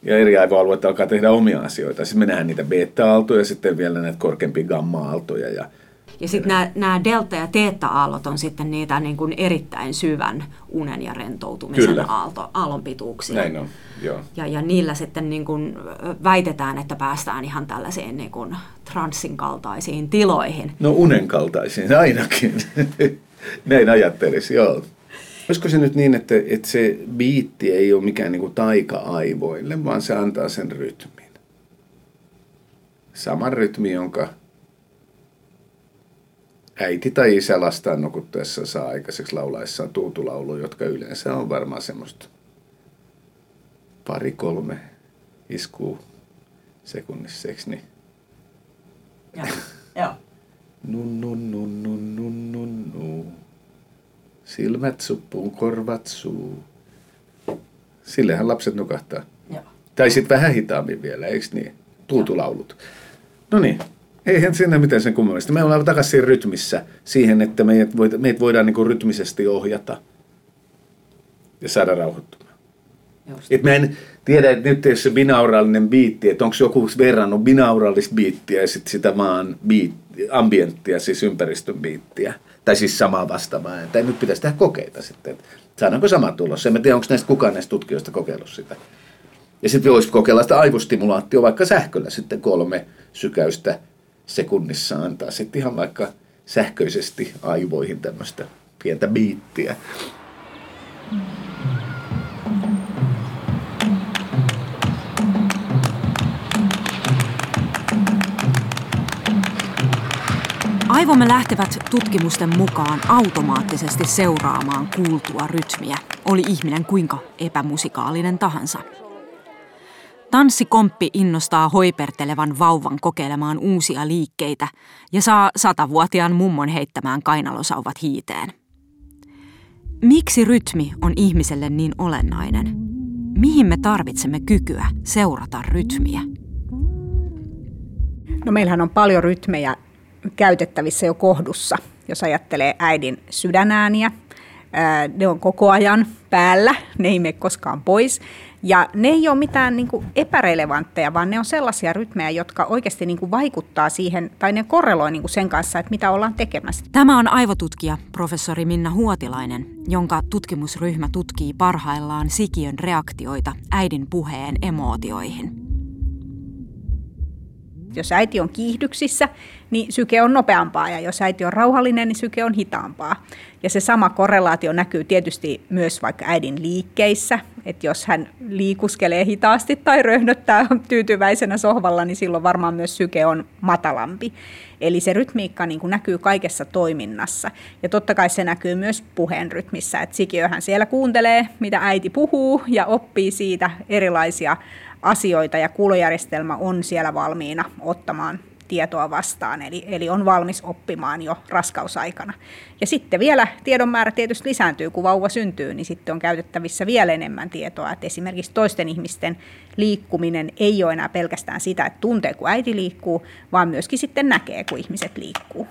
Ja eri aivoalueet alkaa tehdä omia asioita. Sitten me nähdään niitä beta-aaltoja ja sitten vielä näitä korkeampia gamma-aaltoja. Ja ja sitten nämä, nämä delta- ja teetta-aallot on sitten niitä niin kuin erittäin syvän unen ja rentoutumisen Kyllä. aalto, aallonpituuksia. Näin on, joo. Ja, ja niillä sitten niin kuin väitetään, että päästään ihan tällaisiin niin kuin transsin kaltaisiin tiloihin. No unen kaltaisiin ainakin. <laughs> Näin ajattelisi, joo. Olisiko se nyt niin, että, että se biitti ei ole mikään niin kuin taika-aivoille, vaan se antaa sen rytmin? Saman rytmi, jonka äiti tai isä lastaan nukuttuessa saa aikaiseksi laulaessaan tuutulaulu, jotka yleensä on varmaan semmoista pari-kolme iskuu sekunnissa, eikö niin? Joo. Nun, nun, nun, nun, nun, nun, nun. Silmät suppuun, korvat suu. Sillehän lapset nukahtaa. Joo. Tai sitten vähän hitaammin vielä, eikö niin? Tuutulaulut. No niin, Eihän siinä mitään sen kummallista. Me ollaan takaisin siinä rytmissä siihen, että meidät, voida, meidät voidaan niin rytmisesti ohjata ja saada rauhoittumaan. Et mä en tiedä, että nyt jos se binauraalinen biitti, että onko joku verrannut binauraalista biittiä ja sit sitä maan biitti, ambienttia, siis ympäristön biittiä. Tai siis samaa vastaavaa. Tai nyt pitäisi tehdä kokeita sitten, että saadaanko sama tulos. En mä tiedä, onko näistä kukaan näistä tutkijoista kokeillut sitä. Ja sitten voisi kokeilla sitä aivostimulaatio vaikka sähköllä sitten kolme sykäystä sekunnissa antaa sitten ihan vaikka sähköisesti aivoihin tämmöistä pientä biittiä. Aivomme lähtevät tutkimusten mukaan automaattisesti seuraamaan kuultua rytmiä, oli ihminen kuinka epämusikaalinen tahansa. Tanssikomppi innostaa hoipertelevan vauvan kokeilemaan uusia liikkeitä ja saa satavuotiaan mummon heittämään kainalosauvat hiiteen. Miksi rytmi on ihmiselle niin olennainen? Mihin me tarvitsemme kykyä seurata rytmiä? No meillähän on paljon rytmejä käytettävissä jo kohdussa, jos ajattelee äidin sydänääniä. Ne on koko ajan päällä, ne ei mene koskaan pois. Ja ne ei ole mitään niin kuin epärelevantteja, vaan ne on sellaisia rytmejä, jotka oikeasti niin kuin vaikuttaa siihen, tai ne korreloi niin kuin sen kanssa, että mitä ollaan tekemässä. Tämä on aivotutkija professori Minna Huotilainen, jonka tutkimusryhmä tutkii parhaillaan sikiön reaktioita äidin puheen emootioihin jos äiti on kiihdyksissä, niin syke on nopeampaa ja jos äiti on rauhallinen, niin syke on hitaampaa. Ja se sama korrelaatio näkyy tietysti myös vaikka äidin liikkeissä, että jos hän liikuskelee hitaasti tai röhnöttää tyytyväisenä sohvalla, niin silloin varmaan myös syke on matalampi. Eli se rytmiikka niin kuin näkyy kaikessa toiminnassa. Ja totta kai se näkyy myös puheen rytmissä, että sikiöhän siellä kuuntelee, mitä äiti puhuu ja oppii siitä erilaisia asioita ja kuulojärjestelmä on siellä valmiina ottamaan tietoa vastaan, eli, eli on valmis oppimaan jo raskausaikana. Ja sitten vielä tiedon määrä tietysti lisääntyy, kun vauva syntyy, niin sitten on käytettävissä vielä enemmän tietoa, että esimerkiksi toisten ihmisten liikkuminen ei ole enää pelkästään sitä, että tuntee, kun äiti liikkuu, vaan myöskin sitten näkee, kun ihmiset liikkuu.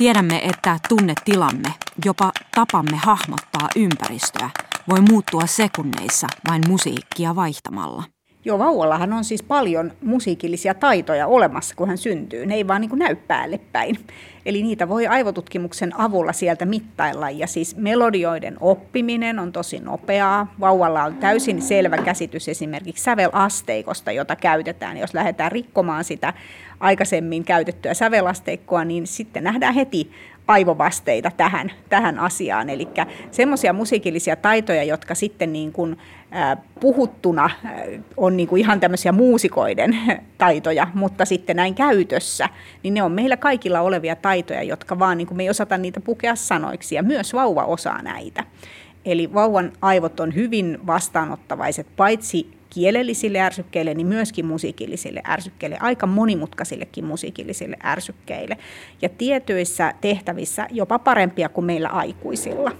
Tiedämme, että tunnetilamme, jopa tapamme hahmottaa ympäristöä, voi muuttua sekunneissa vain musiikkia vaihtamalla. Joo, vauvallahan on siis paljon musiikillisia taitoja olemassa, kun hän syntyy. Ne ei vaan niin näy päälle päin. Eli niitä voi aivotutkimuksen avulla sieltä mittailla. Ja siis melodioiden oppiminen on tosi nopeaa. Vauvalla on täysin selvä käsitys esimerkiksi sävelasteikosta, jota käytetään. Jos lähdetään rikkomaan sitä aikaisemmin käytettyä sävelasteikkoa, niin sitten nähdään heti aivovasteita tähän, tähän asiaan. Eli semmoisia musiikillisia taitoja, jotka sitten niin kuin, puhuttuna on niin kuin ihan tämmöisiä muusikoiden <laughs> taitoja, mutta sitten näin käytössä, niin ne on meillä kaikilla olevia taitoja, jotka vaan niin kuin me ei osata niitä pukea sanoiksi, ja myös vauva osaa näitä. Eli vauvan aivot on hyvin vastaanottavaiset paitsi kielellisille ärsykkeille, niin myöskin musiikillisille ärsykkeille, aika monimutkaisillekin musiikillisille ärsykkeille. Ja tietyissä tehtävissä jopa parempia kuin meillä aikuisilla.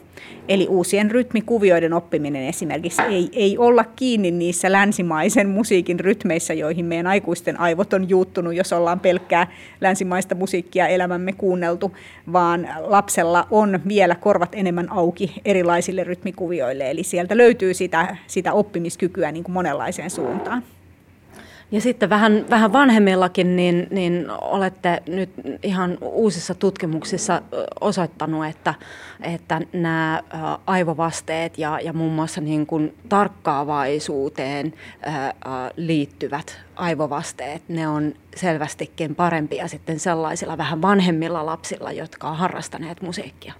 Eli uusien rytmikuvioiden oppiminen esimerkiksi ei, ei olla kiinni niissä länsimaisen musiikin rytmeissä, joihin meidän aikuisten aivot on juuttunut, jos ollaan pelkkää länsimaista musiikkia elämämme kuunneltu, vaan lapsella on vielä korvat enemmän auki erilaisille rytmikuvioille. Eli sieltä löytyy sitä, sitä oppimiskykyä niin kuin monenlaiseen suuntaan. Ja sitten vähän, vähän vanhemmillakin, niin, niin olette nyt ihan uusissa tutkimuksissa osoittanut, että, että nämä aivovasteet ja, ja muun muassa niin kuin tarkkaavaisuuteen liittyvät aivovasteet, ne on selvästikin parempia sitten sellaisilla vähän vanhemmilla lapsilla, jotka on harrastaneet musiikkia.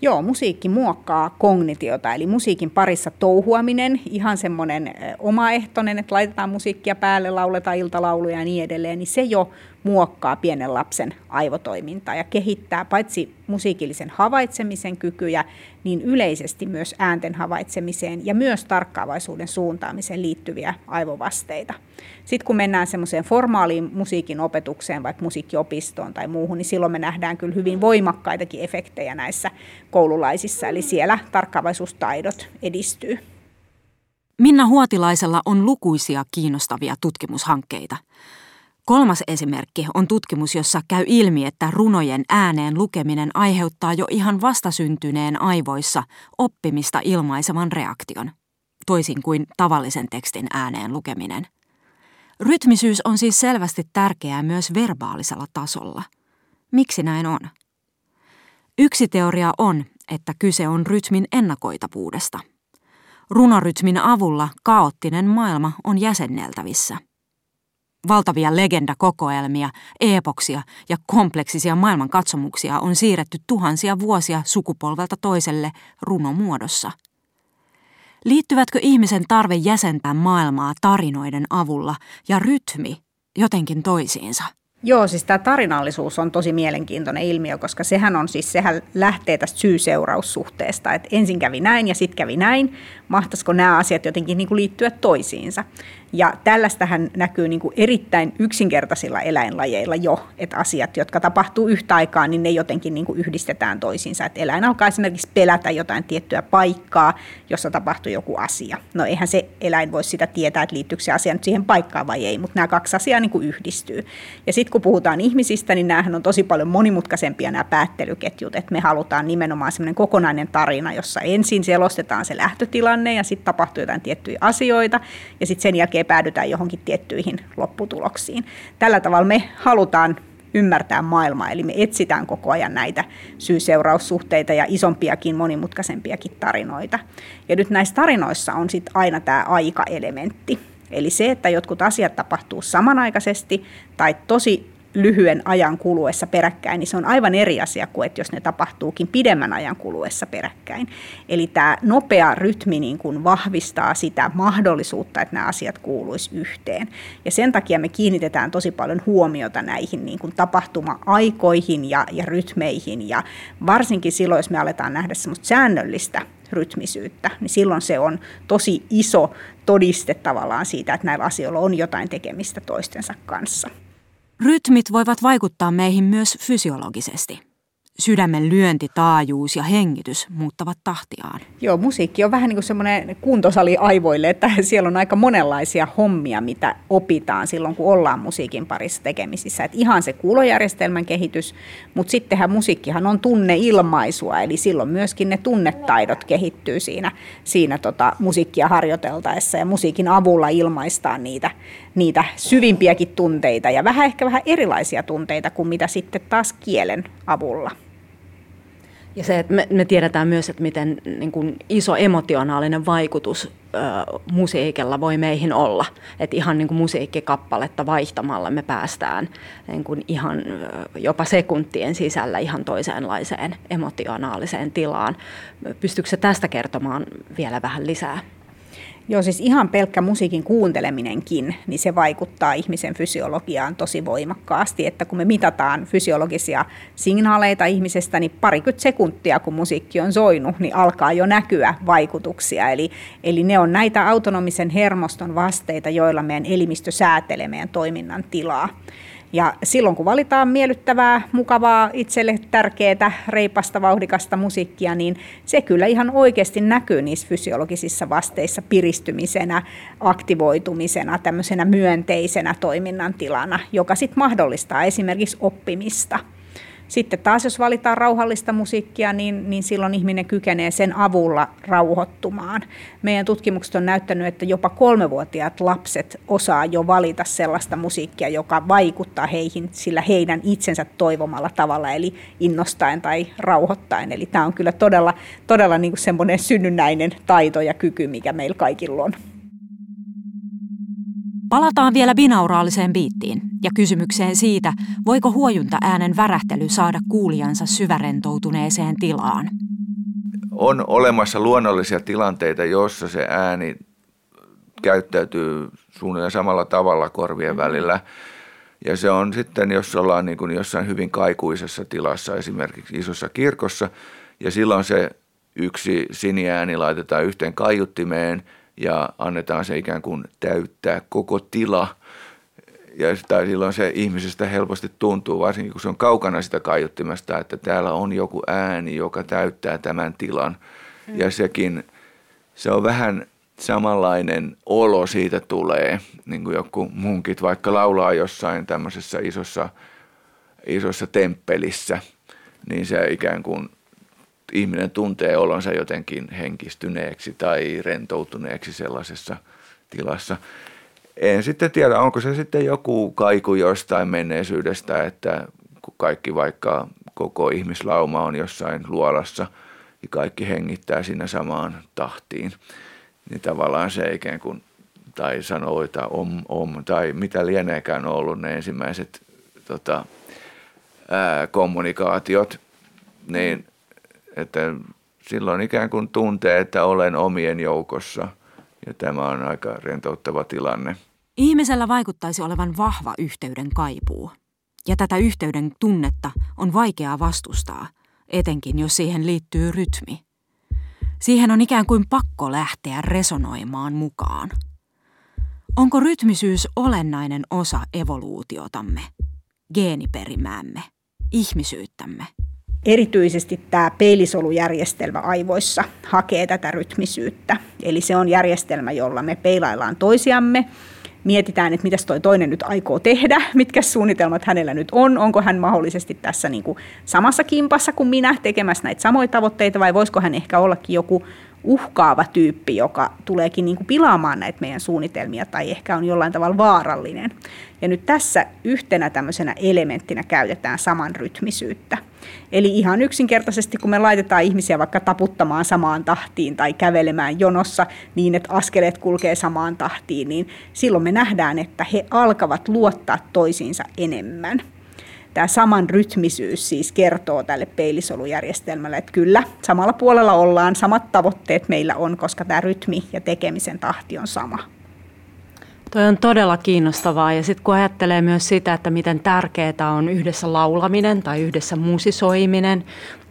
Joo, musiikki muokkaa kognitiota, eli musiikin parissa touhuaminen, ihan semmoinen omaehtoinen, että laitetaan musiikkia päälle, lauletaan iltalauluja ja niin edelleen, niin se jo muokkaa pienen lapsen aivotoimintaa ja kehittää paitsi musiikillisen havaitsemisen kykyjä, niin yleisesti myös äänten havaitsemiseen ja myös tarkkaavaisuuden suuntaamiseen liittyviä aivovasteita. Sitten kun mennään semmoiseen formaaliin musiikin opetukseen, vaikka musiikkiopistoon tai muuhun, niin silloin me nähdään kyllä hyvin voimakkaitakin efektejä näissä koululaisissa, eli siellä tarkkaavaisuustaidot edistyy. Minna Huotilaisella on lukuisia kiinnostavia tutkimushankkeita – Kolmas esimerkki on tutkimus, jossa käy ilmi, että runojen ääneen lukeminen aiheuttaa jo ihan vastasyntyneen aivoissa oppimista ilmaisevan reaktion. toisin kuin tavallisen tekstin ääneen lukeminen. Rytmisyys on siis selvästi tärkeää myös verbaalisella tasolla. Miksi näin on? Yksi teoria on, että kyse on rytmin ennakoitavuudesta. Runorytmin avulla kaoottinen maailma on jäsenneltävissä. Valtavia legendakokoelmia, epoksia ja kompleksisia maailmankatsomuksia on siirretty tuhansia vuosia sukupolvelta toiselle runomuodossa. Liittyvätkö ihmisen tarve jäsentää maailmaa tarinoiden avulla ja rytmi jotenkin toisiinsa? Joo, siis tämä tarinallisuus on tosi mielenkiintoinen ilmiö, koska sehän on siis, sehän lähtee tästä syy-seuraussuhteesta, että ensin kävi näin ja sitten kävi näin, mahtaisiko nämä asiat jotenkin niin kuin liittyä toisiinsa. Ja tällaistähän näkyy niin kuin erittäin yksinkertaisilla eläinlajeilla jo, että asiat, jotka tapahtuu yhtä aikaa, niin ne jotenkin niin kuin yhdistetään toisiinsa. Että eläin alkaa esimerkiksi pelätä jotain tiettyä paikkaa, jossa tapahtuu joku asia. No eihän se eläin voi sitä tietää, että liittyykö se asia nyt siihen paikkaan vai ei, mutta nämä kaksi asiaa niin kuin yhdistyy. Ja sitten kun puhutaan ihmisistä, niin näähän on tosi paljon monimutkaisempia nämä päättelyketjut, että me halutaan nimenomaan semmoinen kokonainen tarina, jossa ensin selostetaan se lähtötilanne ja sitten tapahtuu jotain tiettyjä asioita ja sitten sen jälkeen päädytään johonkin tiettyihin lopputuloksiin. Tällä tavalla me halutaan ymmärtää maailmaa, eli me etsitään koko ajan näitä syy-seuraussuhteita ja isompiakin, monimutkaisempiakin tarinoita. Ja nyt näissä tarinoissa on sitten aina tämä aika-elementti. Eli se, että jotkut asiat tapahtuu samanaikaisesti tai tosi lyhyen ajan kuluessa peräkkäin, niin se on aivan eri asia kuin, että jos ne tapahtuukin pidemmän ajan kuluessa peräkkäin. Eli tämä nopea rytmi niin kuin vahvistaa sitä mahdollisuutta, että nämä asiat kuuluisi yhteen. Ja sen takia me kiinnitetään tosi paljon huomiota näihin niin kuin tapahtuma-aikoihin ja, ja rytmeihin. Ja varsinkin silloin, jos me aletaan nähdä semmoista säännöllistä rytmisyyttä, niin silloin se on tosi iso todiste tavallaan siitä, että näillä asioilla on jotain tekemistä toistensa kanssa. Rytmit voivat vaikuttaa meihin myös fysiologisesti. Sydämen lyönti, taajuus ja hengitys muuttavat tahtiaan. Joo, musiikki on vähän niin kuin semmoinen kuntosali aivoille, että <laughs> siellä on aika monenlaisia hommia, mitä opitaan silloin, kun ollaan musiikin parissa tekemisissä. Että ihan se kuulojärjestelmän kehitys, mutta sittenhän musiikkihan on tunneilmaisua, eli silloin myöskin ne tunnetaidot kehittyy siinä, siinä tota musiikkia harjoiteltaessa ja musiikin avulla ilmaistaan niitä, niitä syvimpiäkin tunteita ja vähän ehkä vähän erilaisia tunteita kuin mitä sitten taas kielen avulla. Ja se, että me, me tiedetään myös, että miten niin kuin iso emotionaalinen vaikutus ö, musiikilla voi meihin olla. Että ihan niin kuin musiikkikappaletta vaihtamalla me päästään niin kuin ihan jopa sekuntien sisällä ihan toisenlaiseen emotionaaliseen tilaan. Pystyykö se tästä kertomaan vielä vähän lisää? Joo, siis ihan pelkkä musiikin kuunteleminenkin, niin se vaikuttaa ihmisen fysiologiaan tosi voimakkaasti, että kun me mitataan fysiologisia signaaleita ihmisestä, niin parikymmentä sekuntia, kun musiikki on soinut, niin alkaa jo näkyä vaikutuksia. Eli, eli ne on näitä autonomisen hermoston vasteita, joilla meidän elimistö säätelee meidän toiminnan tilaa. Ja silloin kun valitaan miellyttävää, mukavaa, itselle tärkeää, reipasta, vauhdikasta musiikkia, niin se kyllä ihan oikeasti näkyy niissä fysiologisissa vasteissa piristymisenä, aktivoitumisena, tämmöisenä myönteisenä toiminnan tilana, joka sitten mahdollistaa esimerkiksi oppimista – sitten taas jos valitaan rauhallista musiikkia, niin, niin silloin ihminen kykenee sen avulla rauhoittumaan. Meidän tutkimukset on näyttänyt, että jopa kolmevuotiaat lapset osaa jo valita sellaista musiikkia, joka vaikuttaa heihin sillä heidän itsensä toivomalla tavalla, eli innostaen tai rauhoittaen. Eli tämä on kyllä todella, todella niin kuin semmoinen synnynnäinen taito ja kyky, mikä meillä kaikilla on. Palataan vielä binauraaliseen biittiin ja kysymykseen siitä, voiko huojunta äänen värähtely saada kuulijansa syvärentoutuneeseen tilaan. On olemassa luonnollisia tilanteita, joissa se ääni käyttäytyy suunnilleen samalla tavalla korvien välillä. Ja se on sitten, jos ollaan niin kuin jossain hyvin kaikuisessa tilassa, esimerkiksi isossa kirkossa, ja silloin se yksi siniääni laitetaan yhteen kaiuttimeen – ja annetaan se ikään kuin täyttää koko tila. Ja sitä, silloin se ihmisestä helposti tuntuu, varsinkin kun se on kaukana sitä kaiuttimesta, että täällä on joku ääni, joka täyttää tämän tilan. Mm. Ja sekin, se on vähän samanlainen olo siitä tulee, niin kuin joku munkit vaikka laulaa jossain tämmöisessä isossa, isossa temppelissä, niin se ikään kuin ihminen tuntee olonsa jotenkin henkistyneeksi tai rentoutuneeksi sellaisessa tilassa. En sitten tiedä, onko se sitten joku kaiku jostain menneisyydestä, että kun kaikki vaikka koko ihmislauma on jossain luolassa ja kaikki hengittää siinä samaan tahtiin, niin tavallaan se ikään kuin, tai sanoo, että om, om, tai mitä lieneekään ollut ne ensimmäiset tota, ää, kommunikaatiot, niin että silloin ikään kuin tuntee, että olen omien joukossa ja tämä on aika rentouttava tilanne. Ihmisellä vaikuttaisi olevan vahva yhteyden kaipuu. Ja tätä yhteyden tunnetta on vaikeaa vastustaa, etenkin jos siihen liittyy rytmi. Siihen on ikään kuin pakko lähteä resonoimaan mukaan. Onko rytmisyys olennainen osa evoluutiotamme, geeniperimäämme, ihmisyyttämme? Erityisesti tämä peilisolujärjestelmä aivoissa hakee tätä rytmisyyttä. Eli se on järjestelmä, jolla me peilaillaan toisiamme mietitään, että mitä toi toinen nyt aikoo tehdä, <laughs> mitkä suunnitelmat hänellä nyt on, onko hän mahdollisesti tässä niin kuin samassa kimpassa kuin minä tekemässä näitä samoja tavoitteita vai voisiko hän ehkä ollakin joku uhkaava tyyppi, joka tuleekin niin kuin pilaamaan näitä meidän suunnitelmia tai ehkä on jollain tavalla vaarallinen. Ja nyt tässä yhtenä tämmöisenä elementtinä käytetään saman rytmisyyttä. Eli ihan yksinkertaisesti, kun me laitetaan ihmisiä vaikka taputtamaan samaan tahtiin tai kävelemään jonossa niin, että askeleet kulkee samaan tahtiin, niin silloin me nähdään, että he alkavat luottaa toisiinsa enemmän tämä saman rytmisyys siis kertoo tälle peilisolujärjestelmälle, että kyllä, samalla puolella ollaan, samat tavoitteet meillä on, koska tämä rytmi ja tekemisen tahti on sama. Toi on todella kiinnostavaa ja sitten kun ajattelee myös sitä, että miten tärkeää on yhdessä laulaminen tai yhdessä musisoiminen,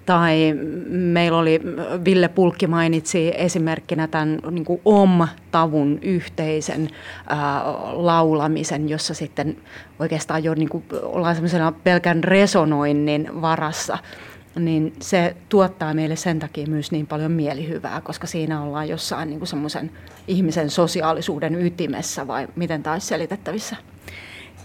tai meillä oli, Ville Pulkki mainitsi esimerkkinä tämän niin kuin OM-tavun yhteisen ää, laulamisen, jossa sitten oikeastaan jo niin kuin ollaan semmoisena pelkän resonoinnin varassa niin se tuottaa meille sen takia myös niin paljon mielihyvää, koska siinä ollaan jossain niin semmoisen ihmisen sosiaalisuuden ytimessä, vai miten taas selitettävissä?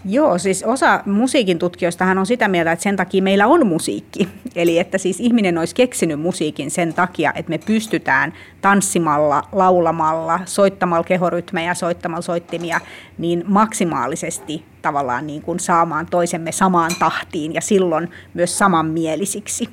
Joo, siis osa musiikin tutkijoistahan on sitä mieltä, että sen takia meillä on musiikki. <laughs> Eli että siis ihminen olisi keksinyt musiikin sen takia, että me pystytään tanssimalla, laulamalla, soittamalla kehorytmejä, soittamalla soittimia, niin maksimaalisesti tavallaan niin kuin saamaan toisemme samaan tahtiin ja silloin myös samanmielisiksi.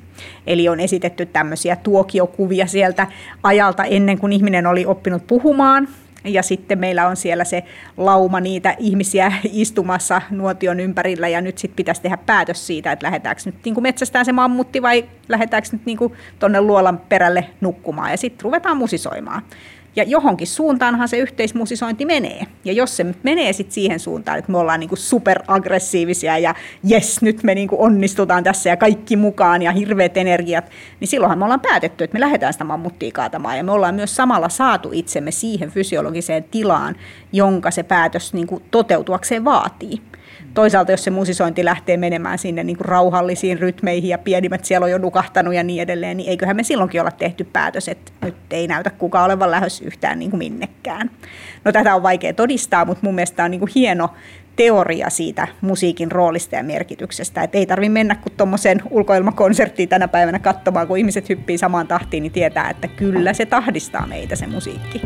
Eli on esitetty tämmöisiä tuokiokuvia sieltä ajalta ennen kuin ihminen oli oppinut puhumaan, ja sitten meillä on siellä se lauma niitä ihmisiä istumassa nuotion ympärillä ja nyt sitten pitäisi tehdä päätös siitä, että lähdetäänkö nyt niin kuin metsästään se mammutti vai lähdetäänkö nyt niin tuonne luolan perälle nukkumaan ja sitten ruvetaan musisoimaan. Ja johonkin suuntaanhan se yhteismusisointi menee. Ja jos se menee sitten siihen suuntaan, että me ollaan niinku superaggressiivisia ja jes, nyt me niinku onnistutaan tässä ja kaikki mukaan ja hirveät energiat, niin silloinhan me ollaan päätetty, että me lähdetään sitä mammuttia kaatamaan. Ja me ollaan myös samalla saatu itsemme siihen fysiologiseen tilaan, jonka se päätös niinku toteutuakseen vaatii toisaalta jos se musisointi lähtee menemään sinne niin kuin rauhallisiin rytmeihin ja pienimmät siellä on jo nukahtanut ja niin edelleen, niin eiköhän me silloinkin olla tehty päätös, että nyt ei näytä kukaan olevan lähes yhtään niin kuin minnekään. No tätä on vaikea todistaa, mutta mun mielestä on niin kuin hieno teoria siitä musiikin roolista ja merkityksestä. Et ei tarvitse mennä kuin tuommoiseen ulkoilmakonserttiin tänä päivänä katsomaan, kun ihmiset hyppii samaan tahtiin, niin tietää, että kyllä se tahdistaa meitä se musiikki.